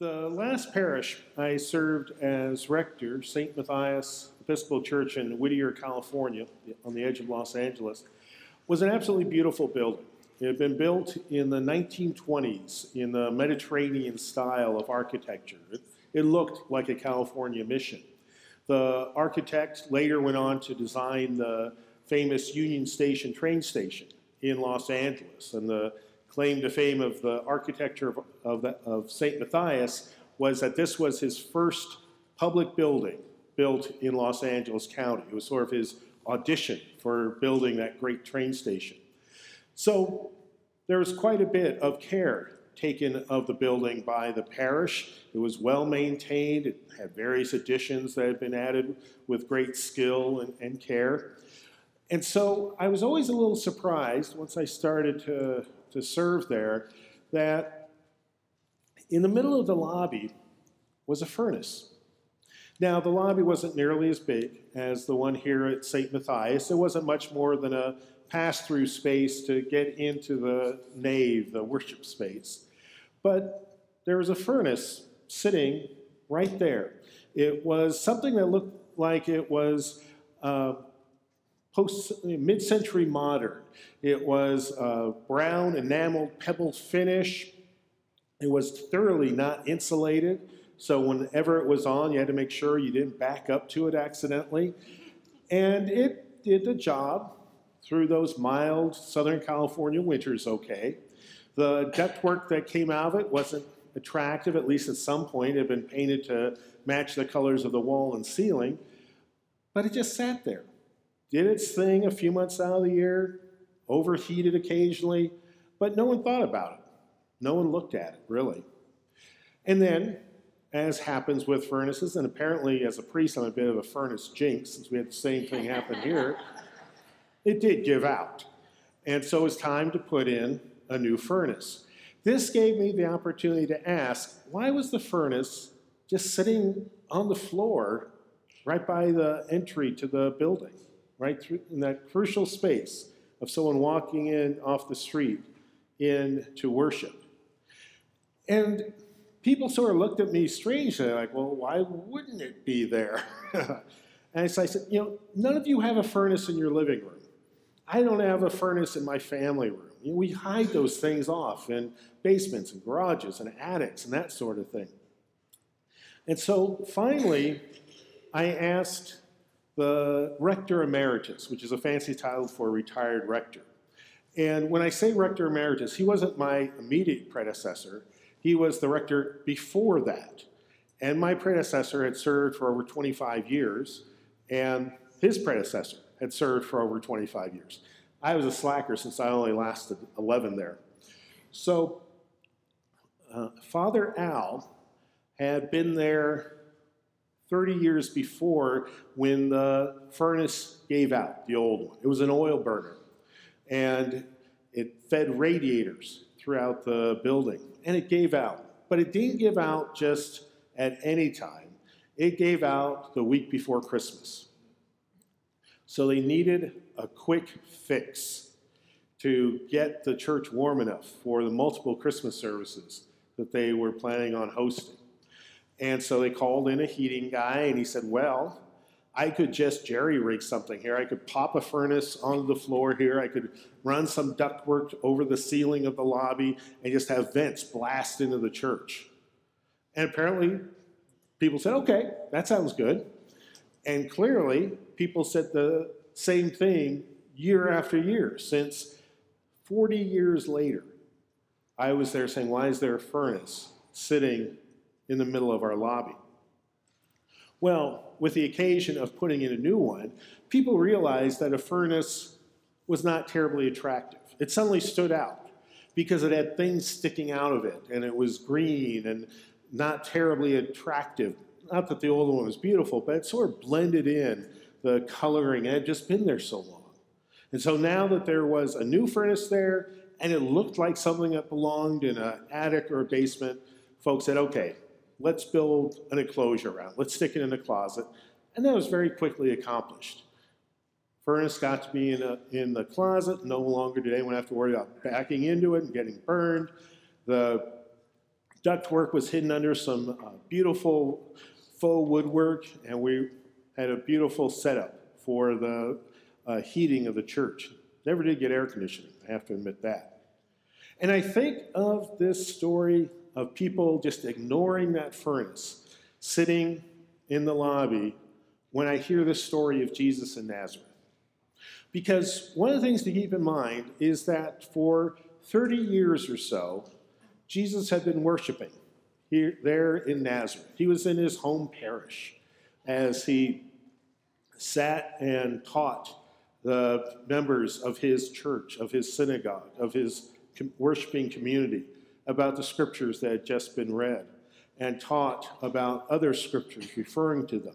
The last parish I served as rector, St. Matthias Episcopal Church in Whittier, California, on the edge of Los Angeles, was an absolutely beautiful building. It had been built in the 1920s in the Mediterranean style of architecture. It, looked like a California mission. The architect later went on to design the famous Union Station train station in Los Angeles, and the claim to fame of the architecture of, of, of St. Matthias was that this was his first public building built in Los Angeles County. It was sort of his audition for building that great train station. So there was quite a bit of care taken of the building by the parish. It was well maintained, it had various additions that had been added with great skill and, and care. And so I was always a little surprised once I started to to serve there, that in the middle of the lobby was a furnace. Now, the lobby wasn't nearly as big as the one here at St. Matthias. It wasn't much more than a pass through space to get into the nave, the worship space. But there was a furnace sitting right there. It was something that looked like it was uh, post mid-century modern. It was a brown enameled pebble finish. It was thoroughly not insulated, so whenever it was on, you had to make sure you didn't back up to it accidentally. And it did the job through those mild Southern California winters okay. The ductwork that came out of it wasn't attractive, at least at some point. It had been painted to match the colors of the wall and ceiling, but it just sat there did its thing a few months out of the year, overheated occasionally, but no one thought about it. No one looked at it, really. And then, as happens with furnaces, and apparently as a priest, I'm a bit of a furnace jinx since we had the same thing happen here, it did give out. And so it's time to put in a new furnace. This gave me the opportunity to ask why was the furnace just sitting on the floor right by the entry to the building? Right through in that crucial space of someone walking in off the street in to worship. And people sort of looked at me strangely, like, well, why wouldn't it be there? and so I said, you know, none of you have a furnace in your living room. I don't have a furnace in my family room. You know, we hide those things off in basements and garages and attics and that sort of thing. And so finally, I asked the Rector Emeritus, which is a fancy title for a retired rector. And when I say Rector Emeritus, he wasn't my immediate predecessor, he was the rector before that. And my predecessor had served for over 25 years, and his predecessor had served for over 25 years. I was a slacker since I only lasted 11 there. So, uh, Father Al had been there 30 years before when the furnace gave out, the old one. It was an oil burner. And it fed radiators throughout the building. And it gave out. But it didn't give out just at any time, it gave out the week before Christmas. So they needed a quick fix to get the church warm enough for the multiple Christmas services that they were planning on hosting. And so they called in a heating guy, and he said, Well, I could just jerry rig something here. I could pop a furnace onto the floor here. I could run some ductwork over the ceiling of the lobby and just have vents blast into the church. And apparently, people said, okay, that sounds good. And clearly, people said the same thing year after year since 40 years later. I was there saying, why is there a furnace sitting in the middle of our lobby. Well, with the occasion of putting in a new one, people realized that a furnace was not terribly attractive. It suddenly stood out because it had things sticking out of it and it was green and not terribly attractive. Not that the old one was beautiful, but it sort of blended in the coloring and it had just been there so long. And so now that there was a new furnace there and it looked like something that belonged in an attic or a basement, folks said, okay, let's build an enclosure around. Let's stick it in a closet. And that was very quickly accomplished. Furnace got to be in, a, in the closet. No longer did anyone have to worry about backing into it and getting burned. The Ductwork was hidden under some uh, beautiful faux woodwork, and we had a beautiful setup for the uh, heating of the church. Never did get air conditioning, I have to admit that. And I think of this story of people just ignoring that furnace, sitting in the lobby when I hear this story of Jesus in Nazareth. Because one of the things to keep in mind is that for 30 years or so, Jesus had been worshiping here, there in Nazareth. He was in his home parish as he sat and taught the members of his church, of his synagogue, of his worshiping community about the scriptures that had just been read and taught about other scriptures referring to them.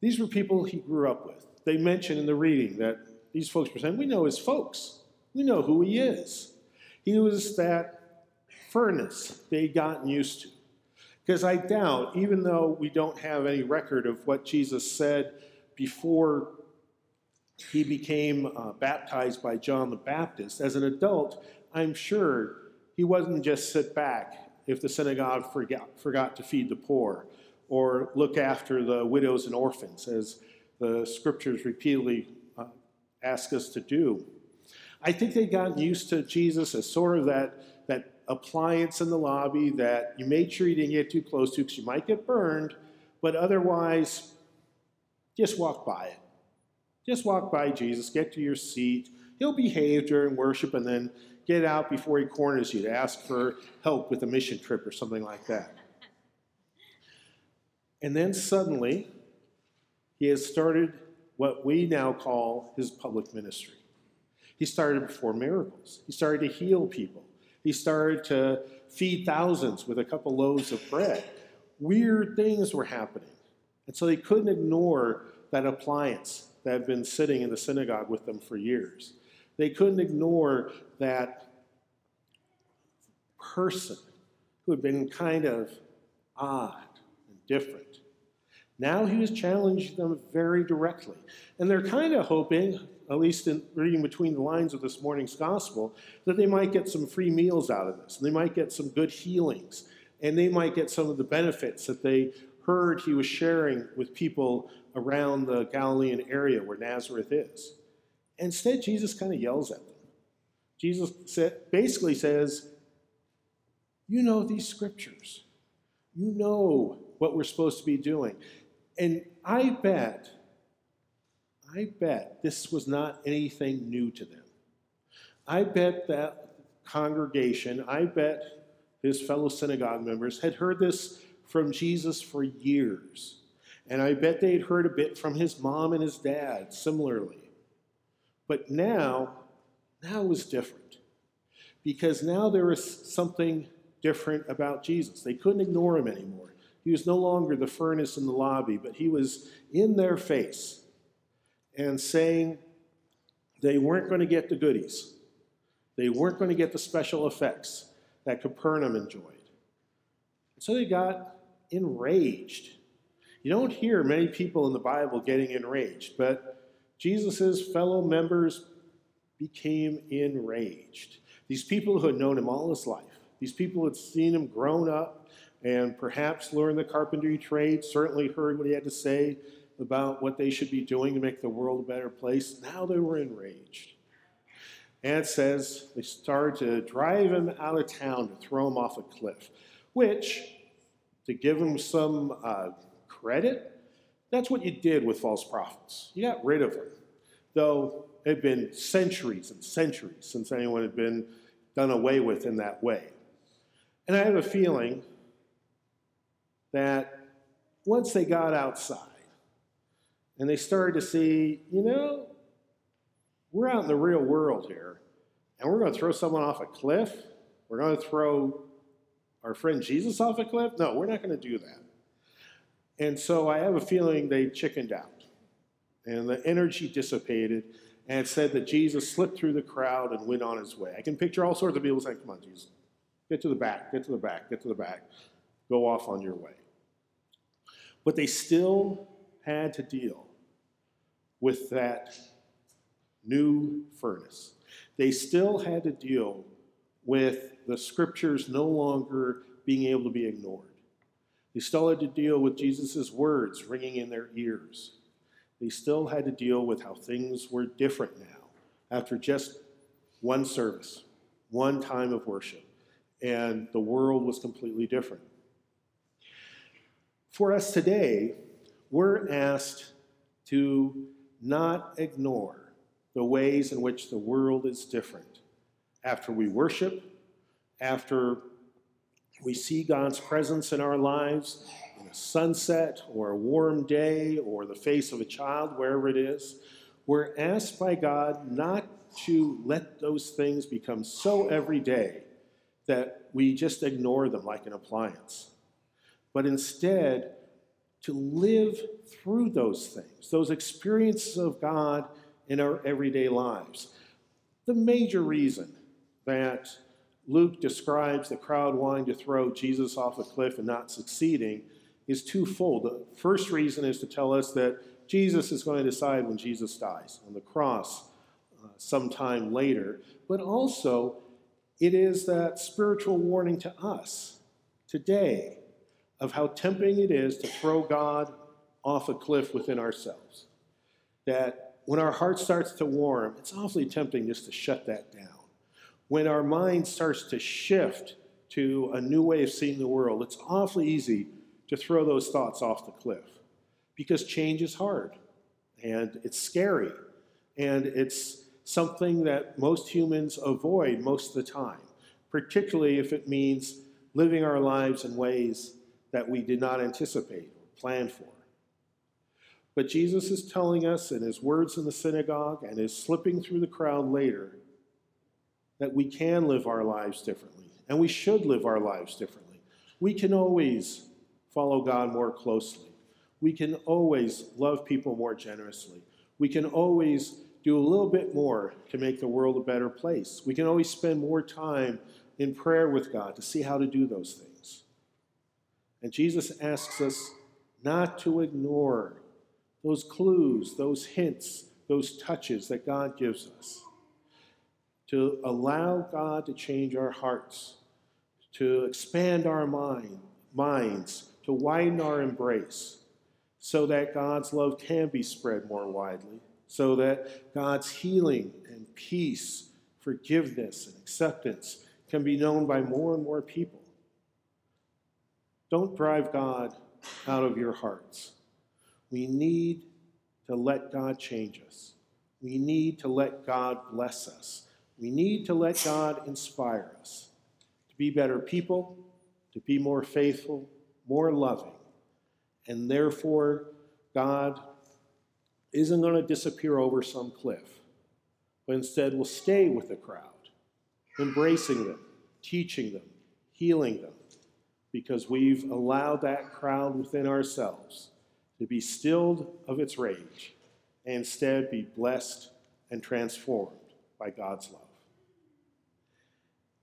These were people he grew up with. They mention in the reading that these folks were saying, We know his folks, we know who he is. He was that furnace they'd gotten used to. Because I doubt, even though we don't have any record of what Jesus said before he became uh, baptized by John the Baptist, as an adult, I'm sure he wasn't just sit back if the synagogue forgot, forgot to feed the poor or look after the widows and orphans, as the scriptures repeatedly uh, ask us to do. I think they got used to Jesus as sort of that, that appliance in the lobby that you made sure you didn't get too close to because you might get burned, but otherwise, just walk by it. Just walk by Jesus, get to your seat. He'll behave during worship and then get out before he corners you to ask for help with a mission trip or something like that. And then suddenly, he has started what we now call his public ministry. He started to perform miracles. He started to heal people. He started to feed thousands with a couple loaves of bread. Weird things were happening. And so they couldn't ignore that appliance that had been sitting in the synagogue with them for years. They couldn't ignore that person who had been kind of odd and different. Now he was challenging them very directly. And they're kind of hoping, at least in reading between the lines of this morning's gospel, that they might get some free meals out of this. And they might get some good healings. And they might get some of the benefits that they heard he was sharing with people around the Galilean area where Nazareth is. Instead, Jesus kind of yells at them. Jesus basically says, You know these scriptures. You know what we're supposed to be doing. And I bet, I bet this was not anything new to them. I bet that congregation, I bet his fellow synagogue members had heard this from Jesus for years. And I bet they'd heard a bit from his mom and his dad similarly. But now, now was different. Because now there was something different about Jesus. They couldn't ignore him anymore. He was no longer the furnace in the lobby, but he was in their face and saying they weren't going to get the goodies. They weren't going to get the special effects that Capernaum enjoyed. So they got enraged. You don't hear many people in the Bible getting enraged, but Jesus' fellow members became enraged. These people who had known him all his life, these people who had seen him grown up, and perhaps learned the carpentry trade, certainly heard what he had to say about what they should be doing to make the world a better place. Now they were enraged. And it says they started to drive him out of town to throw him off a cliff, which, to give him some uh, credit, that's what you did with false prophets. You got rid of them. Though it had been centuries and centuries since anyone had been done away with in that way. And I have a feeling that once they got outside and they started to see, you know, we're out in the real world here, and we're going to throw someone off a cliff. We're going to throw our friend Jesus off a cliff. No, we're not going to do that. And so I have a feeling they chickened out, and the energy dissipated, and it said that Jesus slipped through the crowd and went on his way. I can picture all sorts of people saying, Come on, Jesus, get to the back, get to the back, get to the back, go off on your way. But they still had to deal with that new furnace. They still had to deal with the scriptures no longer being able to be ignored. They still had to deal with Jesus' words ringing in their ears. They still had to deal with how things were different now after just one service, one time of worship, and the world was completely different. For us today, we're asked to not ignore the ways in which the world is different. After we worship, after we see God's presence in our lives in a sunset or a warm day or the face of a child, wherever it is, we're asked by God not to let those things become so everyday that we just ignore them like an appliance, but instead to live through those things, those experiences of God in our everyday lives. The major reason that Luke describes the crowd wanting to throw Jesus off a cliff and not succeeding is twofold. The first reason is to tell us that Jesus is going to decide when Jesus dies on the cross uh, sometime later, but also it is that spiritual warning to us today of how tempting it is to throw God off a cliff within ourselves. That when our heart starts to warm, it's awfully tempting just to shut that down. When our mind starts to shift to a new way of seeing the world, it's awfully easy to throw those thoughts off the cliff because change is hard and it's scary and it's something that most humans avoid most of the time, particularly if it means living our lives in ways that we did not anticipate or plan for. But Jesus is telling us in his words in the synagogue and is slipping through the crowd later that we can live our lives differently and we should live our lives differently. We can always follow God more closely. We can always love people more generously. We can always do a little bit more to make the world a better place. We can always spend more time in prayer with God to see how to do those things. And Jesus asks us not to ignore those clues, those hints, those touches that God gives us. To allow God to change our hearts, to expand our mind, minds, to widen our embrace, so that God's love can be spread more widely, so that God's healing and peace, forgiveness and acceptance can be known by more and more people. Don't drive God out of your hearts. We need to let God change us. We need to let God bless us. We need to let God inspire us to be better people, to be more faithful, more loving. And therefore, God isn't going to disappear over some cliff, but instead will stay with the crowd, embracing them, teaching them, healing them, because we've allowed that crowd within ourselves to be stilled of its rage and instead be blessed and transformed by God's love.